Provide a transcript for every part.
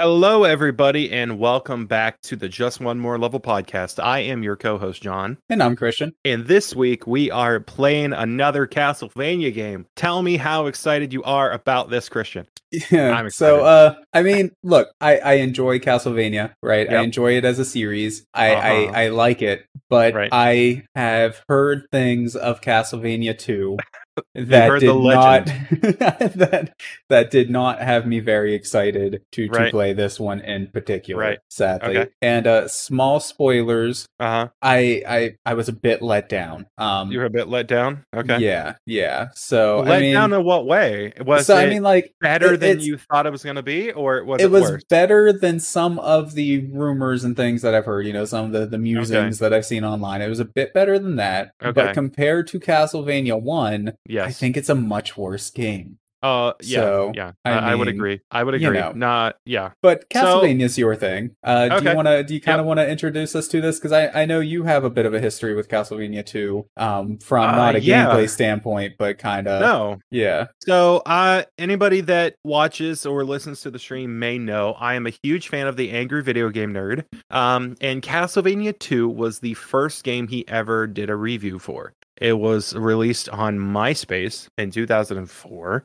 Hello, everybody, and welcome back to the Just One More Level podcast. I am your co host, John. And I'm Christian. And this week we are playing another Castlevania game. Tell me how excited you are about this, Christian. Yeah. I'm so, uh, I mean, look, I, I enjoy Castlevania, right? I enjoy it as a series. I, Uh-huh. I, I like it, but Right. I have heard things of Castlevania 2 that did not that that did not have me very excited to to Right. play this one in particular. Right. Sadly. Okay. And uh small spoilers, Uh huh. I I I was a bit let down. Um You were a bit let down. Okay. Yeah, yeah. So let I mean, down in what way? Was so it I mean, like better it- than you thought it was going to be, or was it, it was worse? better than some of the rumors and things that I've heard. You know, some of the the musings that I've seen online. It was a bit better than that. Okay. But compared to Castlevania One, Yes. I think it's a much worse game. Uh, yeah. So, yeah. I I, I would agree. I would you agree. know. Not. Yeah. But So- Castlevania's your thing. Uh, do you want to? Do you kind Yep. of want to introduce us to this? Because I, I know you have a bit of a history with Castlevania too, um, from Uh, not a yeah. gameplay standpoint, but kind of no. yeah. So, uh, anybody that watches or listens to the stream may know I am a huge fan of the Angry Video Game Nerd. Um, and Castlevania 2 was the first game he ever did a review for. It was released on MySpace in 2004.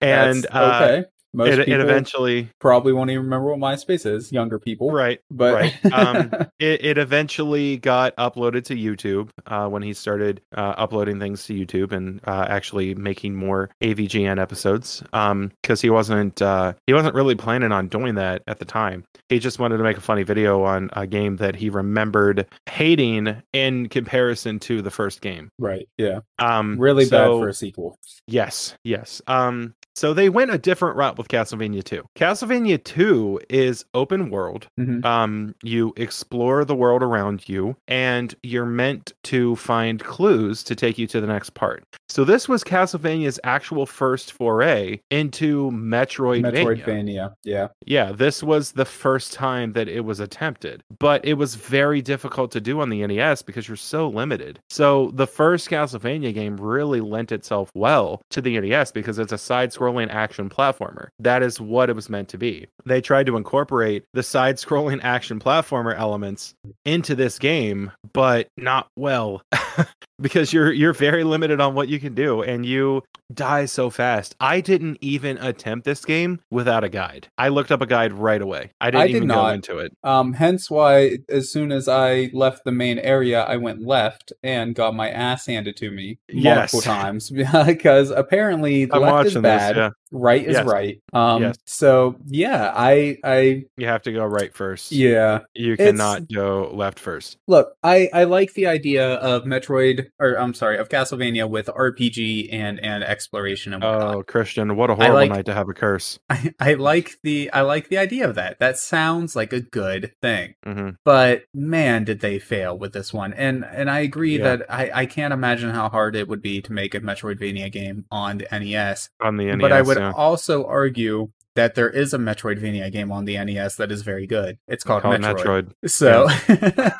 and uh, okay. Most it, it eventually, probably won't even remember what MySpace is. Younger people, right, But right. Um, it, it eventually got uploaded to YouTube uh, when he started uh, uploading things to YouTube and uh, actually making more AVGN episodes. Because he wasn't uh, he wasn't really planning on doing that at the time. He just wanted to make a funny video on a game that he remembered hating in comparison to the first game. right, yeah, Um, really so- bad for a sequel. Yes, yes. Um, so they went a different route with Castlevania 2. Castlevania 2 is open world. Mhm. Um, you explore the world around you, and you're meant to find clues to take you to the next part. So this was Castlevania's actual first foray into Metroidvania. Metroidvania, yeah, Yeah, this was the first time that it was attempted, but it was very difficult to do on the NES because you're so limited. So the first Castlevania game really lent itself well to the NES because it's a side-scrolling action platformer. That is what it was meant to be. They tried to incorporate the side-scrolling action platformer elements into this game, but not well. because you're you're very limited on what you can do and you die so fast. I didn't even attempt this game without a guide. I looked up a guide right away. I didn't I did even go not. into it. Um, hence why, as soon as I left the main area, I went left and got my ass handed to me multiple Yes. times because apparently I'm left is watching this. bad, Yeah, right is Yes. right. Um, Yes. so yeah, I, I, you have to go right first. yeah. you cannot go left first. Look, I, I like the idea of Metroid, or I'm sorry, of Castlevania with RPG and and exploration and whatnot. Oh, Christian, what a horrible like- night to have a curse. I, I like the I like the idea of that. That sounds like a good thing. hmm But man, did they fail with this one. And and I agree Yeah. that I, I can't imagine how hard it would be to make a Metroidvania game on the NES. On the NES, but I would yeah. also argue that there is a Metroidvania game on the NES that is very good. It's called, Called Metroid. Metroid. So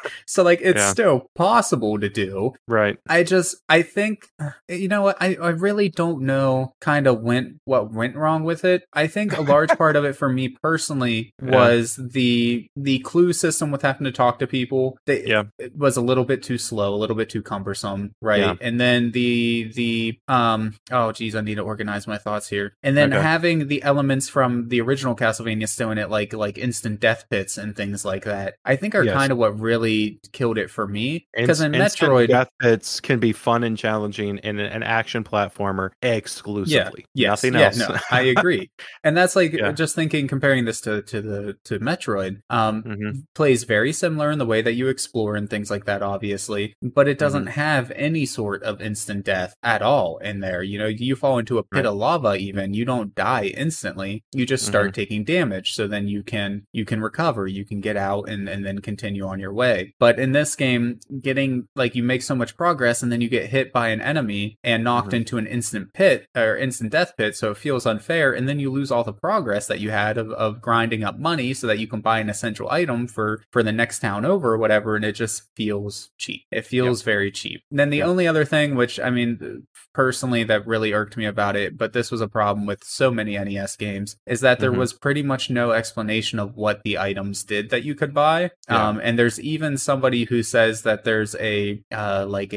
so like it's Yeah. still possible to do. Right. I just I think you know what I, I really don't know kind of went what went wrong with it. I think a large part of it for me personally Yeah. was the the clue system with having to talk to people. They, Yeah. it was a little bit too slow, a little bit too cumbersome, right? Yeah. And then the the um oh geez, I need to organize my thoughts here. And then Okay. having the elements from the original Castlevania still in it, like like instant death pits and things like that. I think are Yes. kind of what really killed it for me. Because in Metroid, death pits can be fun and challenging in an, action platformer exclusively. Yes, Nothing yeah, else. no, I agree. And that's like Yeah. just thinking comparing this to to the to Metroid. Um Mhm. plays very similar in the way that you explore and things like that obviously, but it doesn't Mm-hmm. have any sort of instant death at all in there. You know, you fall into a pit Right. of lava even, you don't die instantly. You just start Mm-hmm. taking damage so then you can you can recover, you can get out and and then continue on your way. But in this game, getting like you make so much progress and then you get hit by an enemy and knocked Mhm. into an instant pit or instant death pit, so it feels unfair, and then you lose all the progress that you had of, of grinding up money so that you can buy an essential item for for the next town over or whatever, and it just feels cheap. It feels very cheap. And then the Yep. only other thing, which I mean personally that really irked me about it, but this was a problem with so many NES games, is that there Mhm. was pretty much no explanation of what the items did that you could buy. Yeah. Um, and there's even somebody who says that there's a uh, like a,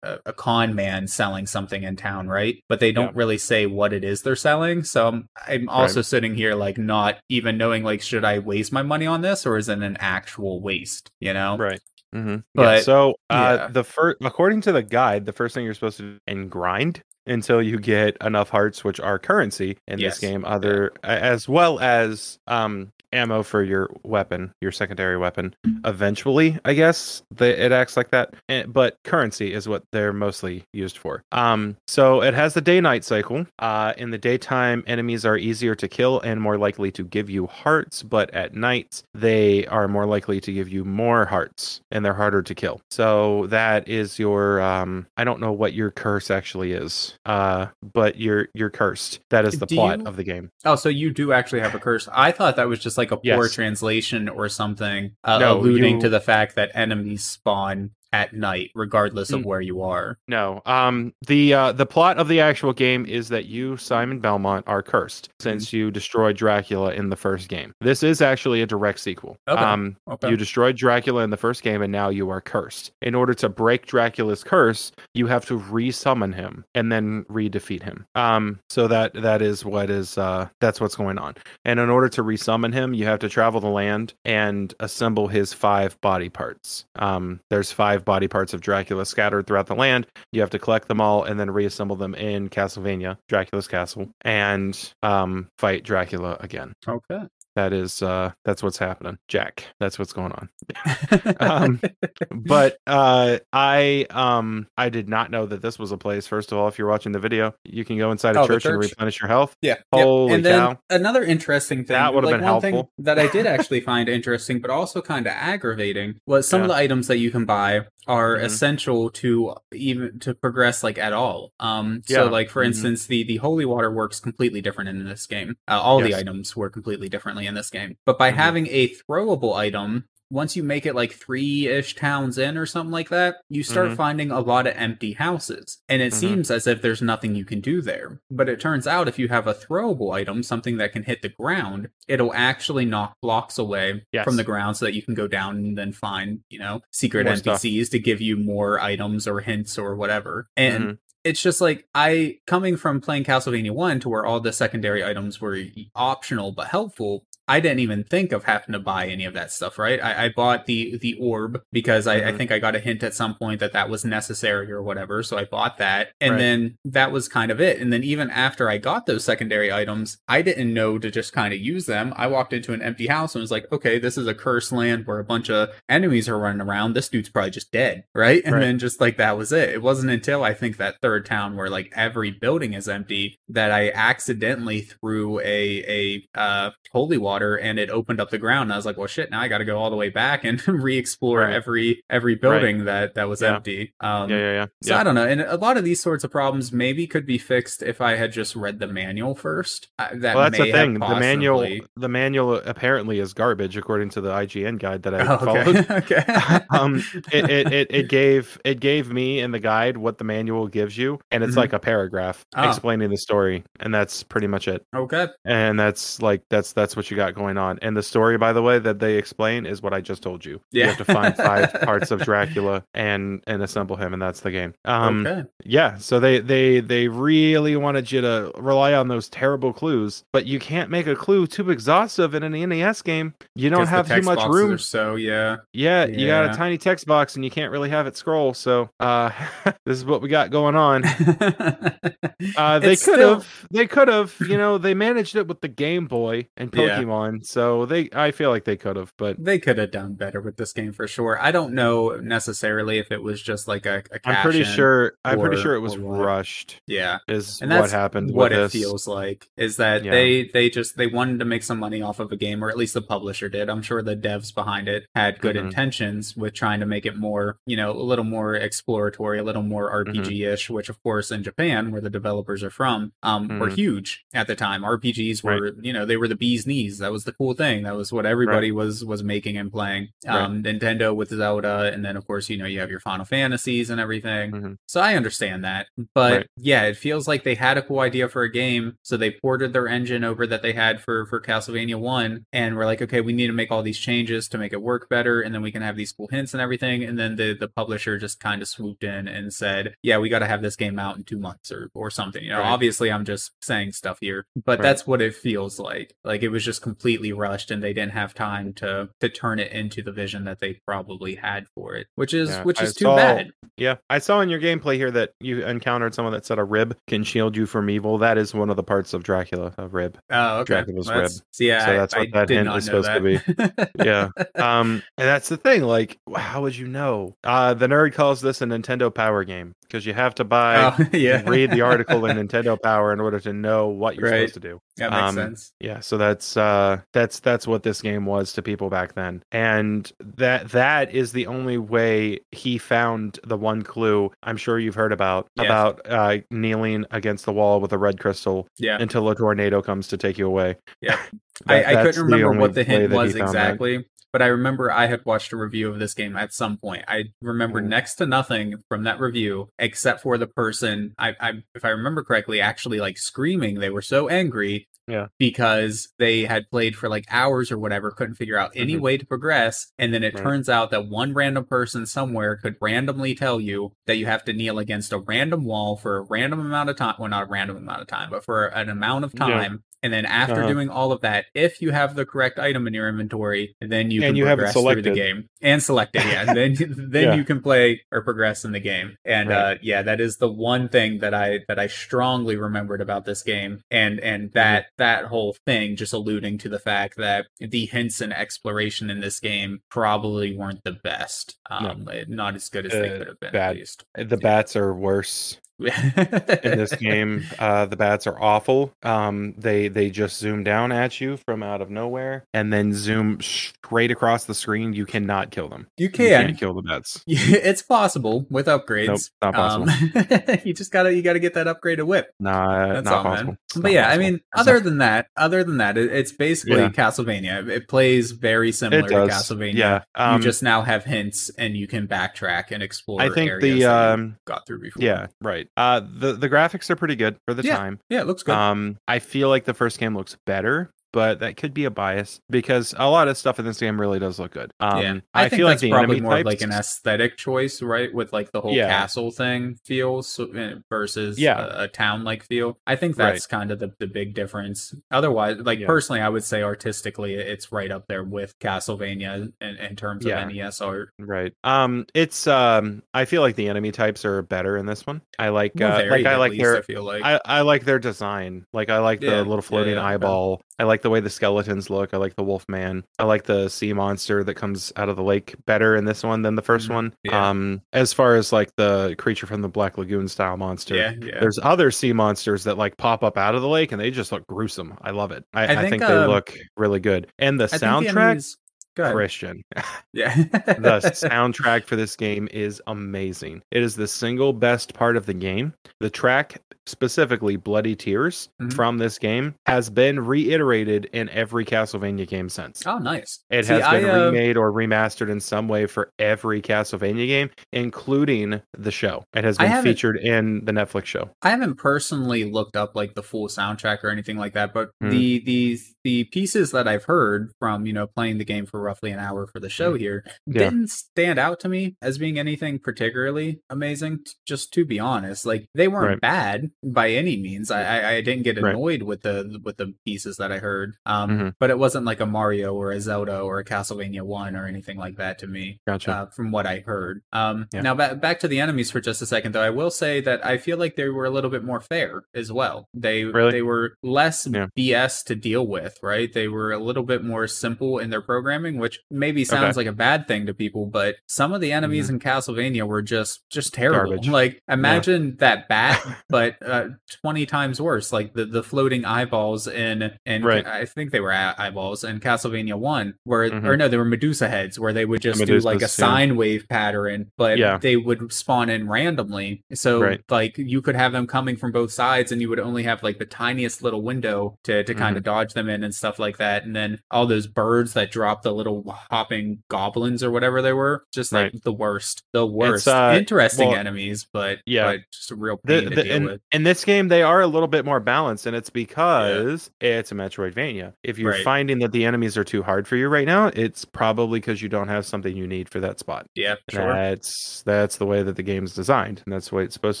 a a con man selling something in town, right? But they don't Yeah. really say what it is they're selling. So I'm, I'm also sitting here like not even knowing like should I waste my money on this or is it an actual waste? You know? Right. Mm-hmm. yeah. But- So uh, yeah. the first, according to the guide, the first thing you're supposed to do and grind until you get enough hearts, which are currency in Yes. this game, other as well as um ammo for your weapon, your secondary weapon. Eventually, I guess the, it acts like that, Eh, but currency is what they're mostly used for. Um, so it has the day-night cycle. Uh, in the daytime, enemies are easier to kill and more likely to give you hearts, but at night they are more likely to give you more hearts and they're harder to kill. So that is your um I don't know what your curse actually is. Uh but you're you're cursed. That is the Do plot you- of the game. Oh, so you do actually have a curse. I thought that was just like a poor Yes. translation or something, uh, No, alluding you- to the fact that enemies spawn at night, regardless of Mm. where you are. No. Um the uh the plot of the actual game is that you Simon Belmont are cursed since Mm-hmm. you destroyed Dracula in the first game. This is actually a direct sequel. Okay. Um Okay. You destroyed Dracula in the first game, and now you are cursed. In order to break Dracula's curse, you have to re-summon him and then re-defeat him. Um, so that that is what is uh, that's what's going on. And in order to re-summon him, you have to travel the land and assemble his five body parts. Um, there's five body parts of Dracula scattered throughout the land. You have to collect them all and then reassemble them in Castlevania, Dracula's castle, and um, fight Dracula again. okay. That is uh, that's what's happening, Jack. That's what's going on Um, but uh i um i did not know that this was a place first of all if you're watching the video you can go inside a Oh, the church, and replenish your health Yeah. Holy yep. And then cow. another interesting thing That would've like been one thing helpful. that I did actually find interesting, but also kind of aggravating, was some of the items that you can buy are Mhm. essential to even to progress like at all. Um Yeah. so like for Mhm. instance the the holy water works completely different in this game. Uh, all the items work completely differently in this game. But by Mhm. having a throwable item once you make it like three ish towns in or something like that, you start Mhm. finding a lot of empty houses. And it Mhm. seems as if there's nothing you can do there. But it turns out if you have a throwable item, something that can hit the ground, it'll actually knock blocks away Yes. from the ground so that you can go down and then find, you know, secret More stuff. NPCs to give you more items or hints or whatever. And Mhm. it's just like I coming from playing Castlevania 1 to where all the secondary items were optional but helpful. I didn't even think of having to buy any of that stuff, right? I, I bought the the orb because I, I Mhm. think I got a hint at some point that that was necessary or whatever, so I bought that, and Right. then that was kind of it. And then even after I got those secondary items, I didn't know to just kind of use them. I walked into an empty house and was like, okay, this is a cursed land where a bunch of enemies are running around. This dude's probably just dead, right? And Right. then just like that was it. It wasn't until I think that third town where like every building is empty that I accidentally threw a a uh, holy water and it opened up the ground. And I was like, well, shit. Now I got to go all the way back and re-explore Right. every every building that that was Yeah. empty. Um, yeah yeah yeah, so yeah. I don't know, and a lot of these sorts of problems maybe could be fixed if I had just read the manual first. Uh, that well that's the thing the manual the manual apparently is garbage according to the ign guide that i Oh, followed okay. okay. um it, it, it, it gave it gave me in the guide what the manual gives you and it's Mhm. like a paragraph Ah. explaining the story and that's pretty much it okay. and that's like that's that's what you got going on and the story by the way that they explain is what i just told you you Yeah. have to find five parts of dracula and and assemble him and that's the game um okay. yeah so they they they really wanted you to rely on those terrible clues but you can't make a clue too exhaustive in an nes game you don't have too much room so yeah. yeah, you got a tiny text box and you can't really have it scroll. So uh this is what we got going on. Uh they could still- have they could have, you know, they managed it with the Game Boy and Yeah. Pokemon. So they I feel like they could have, but They could have done better with this game for sure. I don't know necessarily if it was just like a, a I'm pretty sure I'm pretty sure it was rushed Yeah. is and what happened what it this. feels like is that Yeah. they they just they wanted to make some money off of a game or at least the publisher did i'm sure the devs behind it had good Mhm. intentions with trying to make it more you know a little more exploratory a little more Mm-hmm. rpg-ish which of course in japan where the developers are from um were Mhm. huge at the time rpgs were you know they were the bee's knees That was the cool thing. That was what everybody was was making and playing. Um, Nintendo with Zelda, and then of course you know you have your Final Fantasies and everything. Mhm. So I understand that, but Right. yeah, it feels like they had a cool idea for a game, so they ported their engine over that they had for for Castlevania One, and we're like, okay, we need to make all these changes to make it work better, and then we can have these cool hints and everything. And then the the publisher just kind of swooped in and said, yeah, we got to have this game out in two months or or something. You know, Right. obviously I'm just saying stuff here, but Right. that's what it feels like. Like it was just completely rushed, and they didn't have time to to turn it into the vision that they probably had for it, which is Yeah, which I is too saw- bad. Yeah, I saw in your gameplay here that you encountered someone that said a rib can shield you from evil. That is one of the parts of Dracula, a rib. Oh, okay. Dracula's Well, rib. So yeah, So I- that's what I that hint is supposed to be. Yeah. Um, and that's the thing. Like, how would you know? Uh, the nerd calls this a Nintendo Power game because you have to buy, oh, yeah. read the article in Nintendo Power in order to know what you're Right. supposed to do. That makes um, sense. Yeah, so that's uh that's that's what this game was to people back then. And that that is the only way he found the one clue I'm sure you've heard about about uh kneeling against the wall with a red crystal Yeah. until a tornado comes to take you away. Yeah. That- I, I couldn't remember only what the hint was exactly, that. But I remember I had watched a review of this game at some point. I remember Mm. next to nothing from that review except for the person I, I if I remember correctly, actually like screaming. They were so angry. Yeah. Because they had played for like hours or whatever, couldn't figure out any Mhm. way to progress. And then it Right. turns out that one random person somewhere could randomly tell you that you have to kneel against a random wall for a random amount of time. Well, not a random amount of time, but for an amount of Yeah. And then after Uh-huh. doing all of that, if you have the correct item in your inventory, then you And can you progress through the game and select it. Yeah, and then then Yeah. you can play or progress in the game. And Right. uh, yeah, that is the one thing that I that I strongly remembered about this game, and and Mm-hmm. that that whole thing just alluding to the fact that the hints and exploration in this game probably weren't the best. Um, not as good as they Uh, could have been. bad. At least. The bats are worse in this game. Uh, the bats are awful. Um, they they just zoom down at you from out of nowhere and then zoom straight across the screen. You cannot kill them. You can. can't kill the bats. it's possible with upgrades. Nope, not possible. Um, you just gotta you gotta get that upgraded whip. Not That's not all, possible. But not yeah, I mean, other than that, other than that, it, it's basically Yeah. Castlevania. It plays very similar to. Castlevania. Yeah. Um, you just now have hints and you can backtrack and explore. I think areas the um got through before. yeah right. Uh, the the graphics are pretty good for the Yeah, time. yeah, it looks good. Um, I feel like the first game looks better, but that could be a bias because a lot of stuff in this game really does look good. Um, yeah, I, I, think feel that's like the probably more types, like an aesthetic choice, right? With like the whole Yeah. castle thing feel so, uh, versus Yeah. a, a town like feel. I think Right. that's kind of the, the big difference. Otherwise, like Yeah. personally, I would say artistically, it's right up there with Castlevania in, in terms of NES art. Right. Um, it's um, I feel like the enemy types are better in this one. I like uh, like I like least, their I feel like. I, I like their design. Like I like the little floating eyeball. I like the way the skeletons look. I like the wolf man. I like the sea monster that comes out of the lake better in this one than the 1st Mhm, one. yeah. Um as far as like the creature from the Black Lagoon style monster. yeah, yeah. There's other sea monsters that like pop up out of the lake and they just look gruesome. I love it. I, I I think, think, they um, look really good. And the I think the soundtrack, enemies-. Christian. Yeah. the soundtrack for this game is amazing. It is the single best part of the game. The track, specifically Bloody Tears, Mhm. from this game, has been reiterated in every Castlevania game since. Oh, nice. It See, has been I, uh, remade or remastered in some way for every Castlevania game, including the show. It has been featured in the Netflix show. I haven't personally looked up like the full soundtrack or anything like that, but Hmm. the the the pieces that I've heard from you know playing the game for roughly an hour for the show here Hmm. Yeah. didn't stand out to me as being anything particularly amazing. Just to be honest, like they weren't Right. bad by any means. I, I didn't get Right. annoyed with the with the pieces that I heard, um, Mhm. but it wasn't like a Mario or a Zelda or a Castlevania One or anything like that to me Gotcha. uh, from what I heard. Um, Yeah. Now, ba- back to the enemies for just a second, though. I will say that I feel like they were a little bit more fair as well. They Really? they were less Yeah. BS to deal with, right? They were a little bit more simple in their programming, which maybe sounds like a bad thing to people, but some of the enemies in Castlevania were just just terrible. Mm-hmm. Garbage. Like imagine that bat, but uh, twenty times worse. Like the, the floating eyeballs in and Right. I think they were eyeballs in Castlevania One, where Mhm. or no, they were Medusa heads, where they would just do like a Medusas, yeah. sine wave pattern, but Yeah. they would spawn in randomly. So Right. like you could have them coming from both sides, and you would only have like the tiniest little window to to kind of Mm-hmm. dodge them in and stuff like that. And then all those birds that drop the little hopping goblins or whatever they were, just like Right. the worst, the worst. uh, Interesting well, enemies, but yeah. but just a real The, pain to deal in, with. in this game, they are a little bit more balanced, and it's because it's a Metroidvania. If you're Right. finding that the enemies are too hard for you right now, it's probably because you don't have something you need for that spot. Yeah, sure. That's that's the way that the game's designed, and that's the way it's supposed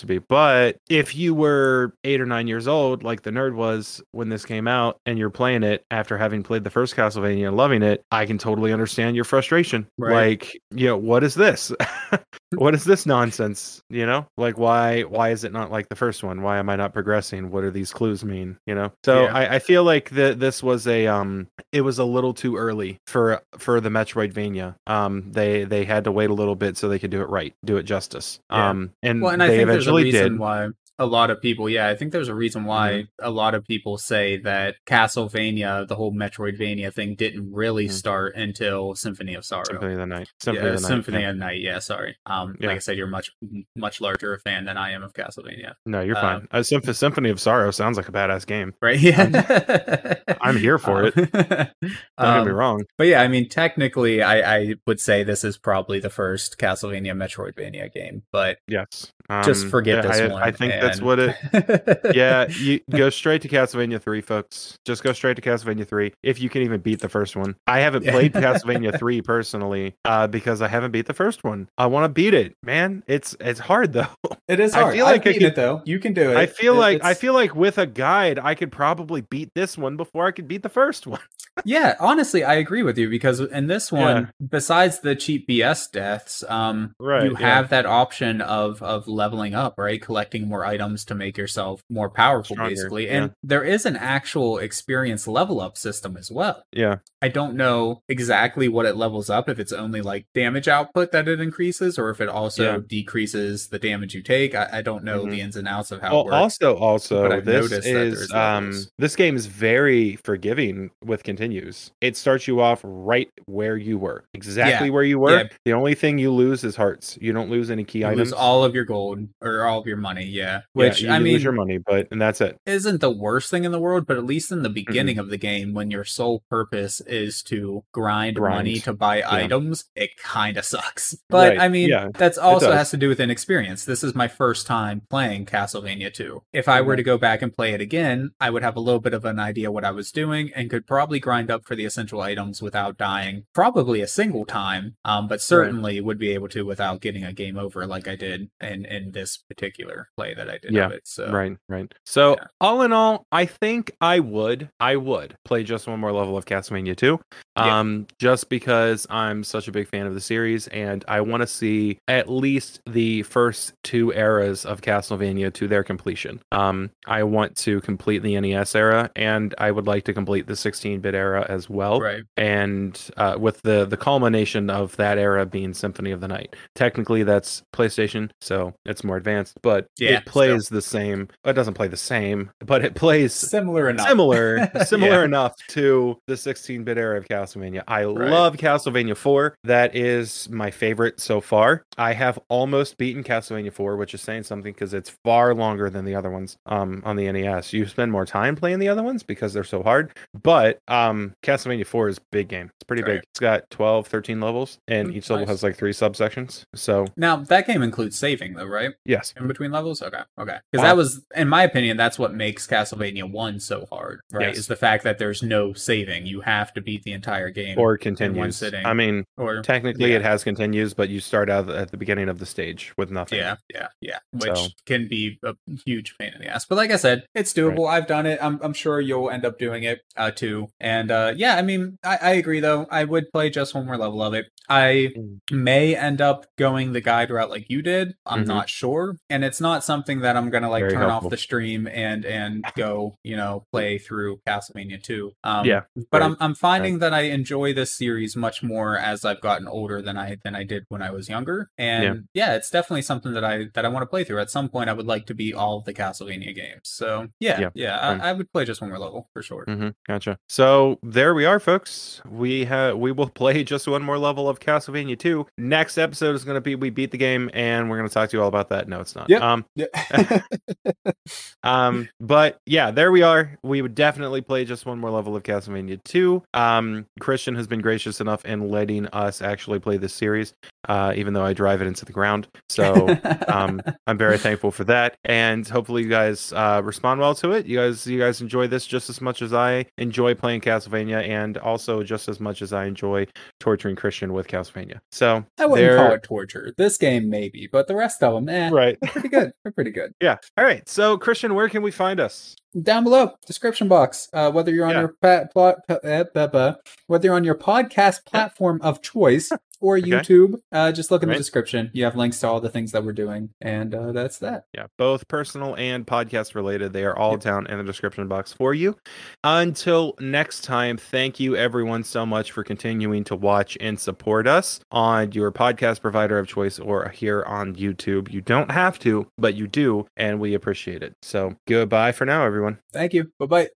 to be. But if you were eight or nine years old, like the nerd was when this came out, and you're playing it after having played the first Castlevania and loving it, I can totally understand your frustration. Right. Like, you know, what is this? what is this nonsense? You know, like why why is it not like the first one? Why am I not progressing? What do these clues mean? You know, so Yeah. I, I feel like the, this was a um it was a little too early for for the Metroidvania. Um, they they had to wait a little bit so they could do it right, do it justice. Yeah. Um, and, Well, and I they think there's a eventually reason did. why a lot of people, yeah, I think there's a reason why Mm-hmm. a lot of people say that Castlevania, the whole Metroidvania thing, didn't really Mhm. start until Symphony of Sorrow. Symphony of the Night. Symphony yeah, of the Night. Symphony yeah. of Night. Yeah, sorry. Um, Yeah. like I said, you're much much larger a fan than I am of Castlevania, No, you're um, fine. Uh, Symph- Symphony of Sorrow sounds like a badass game. right? Yeah, I'm here for it. it. Don't get me Um, wrong. But yeah, I mean, technically, I, I would say this is probably the first Castlevania Metroidvania game, but Yes. just Um, forget this I, one. I think that's what it. yeah, you go straight to Castlevania 3, folks. Just go straight to Castlevania 3 if you can even beat the first one. I haven't played Castlevania 3 personally uh, because I haven't beat the first one. I want to beat it, man. It's it's hard though. It is I hard. feel I've like I beaten could- it though. You can do it. I feel It- like I feel like with a guide I could probably beat this one before I could beat the first one. Yeah. Honestly, I agree with you because in this one, besides the cheap BS deaths, um, Right, you yeah. have that option of of leveling up, right? Collecting more items to make yourself more powerful, Stronger, basically. yeah. And there is an actual experience level up system as well. Yeah. I don't know exactly what it levels up, if it's only like damage output that it increases, or if it also Yeah. decreases the damage you take. I, I don't know Mhm. the ins and outs of how Well, it works. also, also, this is um, this game is very forgiving with continues. It starts you off right where you were, exactly where you were. Yeah. The only thing you lose is hearts. You don't lose any key you items. lose all of your gold or all of your money, yeah. Yeah, Which you I mean lose your money, but and that's it. isn't the worst thing in the world, but at least in the Mm-hmm. beginning of the game, when your sole purpose is to grind, Grind. money to buy Yeah. items, it kind of sucks. But Right, I mean, yeah, that's also has to do with inexperience. This is my first time playing Castlevania 2. If I were Mhm. to go back and play it again, I would have a little bit of an idea what I was doing and could probably grind up for the essential items without dying, probably a single time, um, but certainly would be able to without getting a game over like I did in in this particular play that I did Yeah, of it. So Right, right. So Yeah. all in all, I think I would, I would play just one more level of Castlevania 2. Yeah. Um, just because I'm such a big fan of the series and I want to see at least the first two eras of Castlevania to their completion. Um, I want to complete the NES era and I would like to complete the 16-bit era as well right. and uh, with the the culmination of that era being Symphony of the Night. Technically, that's PlayStation, so it's more advanced, but Yeah, it plays the same. It doesn't play the same, but it plays Similar enough. similar, similar Yeah. enough to the 16-bit era of Castlevania. I Right. love Castlevania 4. That is my favorite so far. I have almost beaten Castlevania 4, which is saying something because it's far longer than the other ones um, on the NES. You spend more time playing the other ones because they're so hard, but um, Castlevania 4 is a big game. It's pretty Right. big. It's got 12, 13 levels, and Mm, each level has like three subsections. So, Now that game includes saving, though, right? yes. In between levels. Okay, okay. Because Uh, that was, in my opinion, that's what makes Castlevania One so hard, right? Yes. Is the fact that there's no saving. You have to beat the entire game, Or continues. sitting. I mean, or technically yeah. it has continues, but you start out at the beginning of the stage with nothing. Yeah, yeah, yeah. Which So- can be a huge pain in the ass. But like I said, it's doable. I've done it. I'm, I'm sure you'll end up doing it uh, too. And And uh, yeah, I mean, I, I agree though. I would play just one more level of it. I Mm. may end up going the guide route like you did. I'm Mhm. not sure, and it's not something that I'm gonna like Very turn helpful. off the stream and and go, you know, play through Castlevania 2. Um, Yeah, but right, I'm I'm finding that I enjoy this series much more as I've gotten older than I than I did when I was younger. And yeah, it's definitely something that I that I want to play through. At some point, I would like to be all of the Castlevania games. So yeah, Yeah, yeah. I, I would play just one more level for sure. hmm gotcha. So there we are, folks. We have we will play just one more level of Castlevania 2. Next episode is going to be we beat the game, and we're going to talk to you all about that. No, it's not. Yep. Um, Yeah. um, but yeah, there we are. We would definitely play just one more level of Castlevania 2. Um, Christian has been gracious enough in letting us actually play this series, uh, even though I drive it into the ground. So um, I'm very thankful for that, and hopefully you guys uh, respond well to it. You guys, you guys enjoy this just as much as I enjoy playing Castlevania, and also just as much as I enjoy torturing Christian with Castlevania. So I wouldn't there- call it torture. This game maybe, but the rest of them, eh, right. they're pretty good. They're pretty good. Yeah. All right. So Christian, where can we find us? Down below, description box. Uh, whether you're on Yeah. your pa- pla- pa- eh, whether you're on your podcast platform of choice or Okay. YouTube, uh, just look in Right. the description. You have links to all the things that we're doing, and uh, that's that. Yeah, both personal and podcast related. They are all Yep. down in the description box for you. Until next time, thank you everyone so much for continuing to watch and support us on your podcast provider of choice or here on YouTube. You don't have to, but you do, and we appreciate it. So goodbye for now, everyone. Thank you. Bye bye.